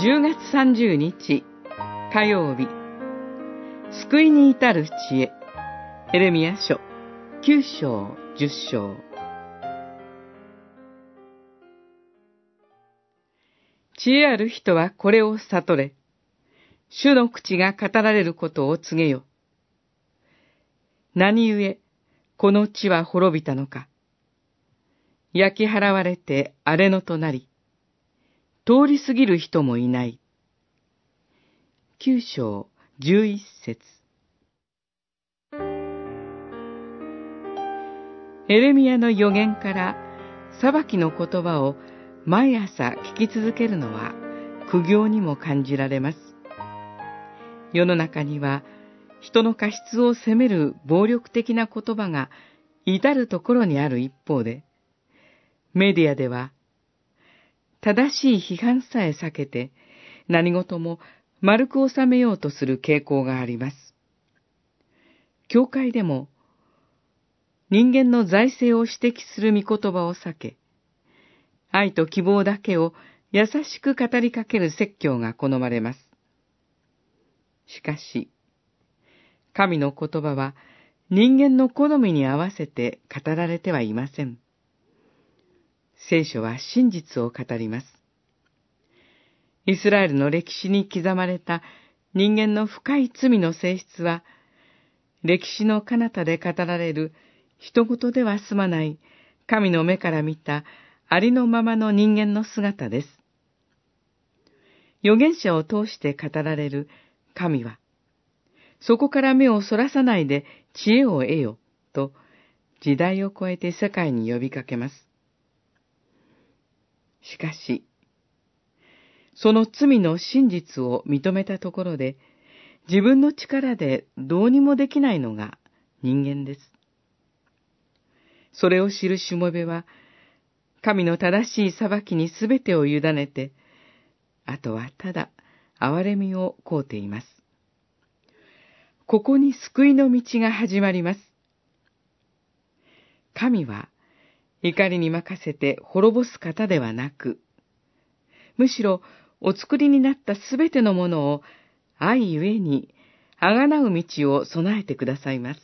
10月30日火曜日救いに至る知恵エレミア書9章10章知恵ある人はこれを悟れ。主の口が語られることを告げよ。何故、この地は滅びたのか。焼き払われて荒れ野となり、通り過ぎる人もいない。九章十一節エレミアの予言から裁きの言葉を毎朝聞き続けるのは苦行にも感じられます。世の中には人の過失を責める暴力的な言葉が至るところにある一方で、メディアでは正しい批判さえ避けて何事も丸く収めようとする傾向があります。教会でも人間の財政を指摘する御言葉を避け、愛と希望だけを優しく語りかける説教が好まれます。しかし、神の言葉は人間の好みに合わせて語られてはいません。聖書は真実を語ります。イスラエルの歴史に刻まれた人間の深い罪の性質は、歴史の彼方で語られる人事では済まない神の目から見たありのままの人間の姿です。預言者を通して語られる神は、そこから目をそらさないで知恵を得よ、と時代を超えて世界に呼びかけます。しかし、その罪の真実を認めたところで、自分の力でどうにもできないのが人間です。それを知るしもべは、神の正しい裁きにすべてを委ねて、あとはただ憐れみをこうています。ここに救いの道が始まります。神は怒りに任せて滅ぼす方ではなく、むしろお作りになったすべてのものを愛ゆえにあがなう道を備えてくださいます。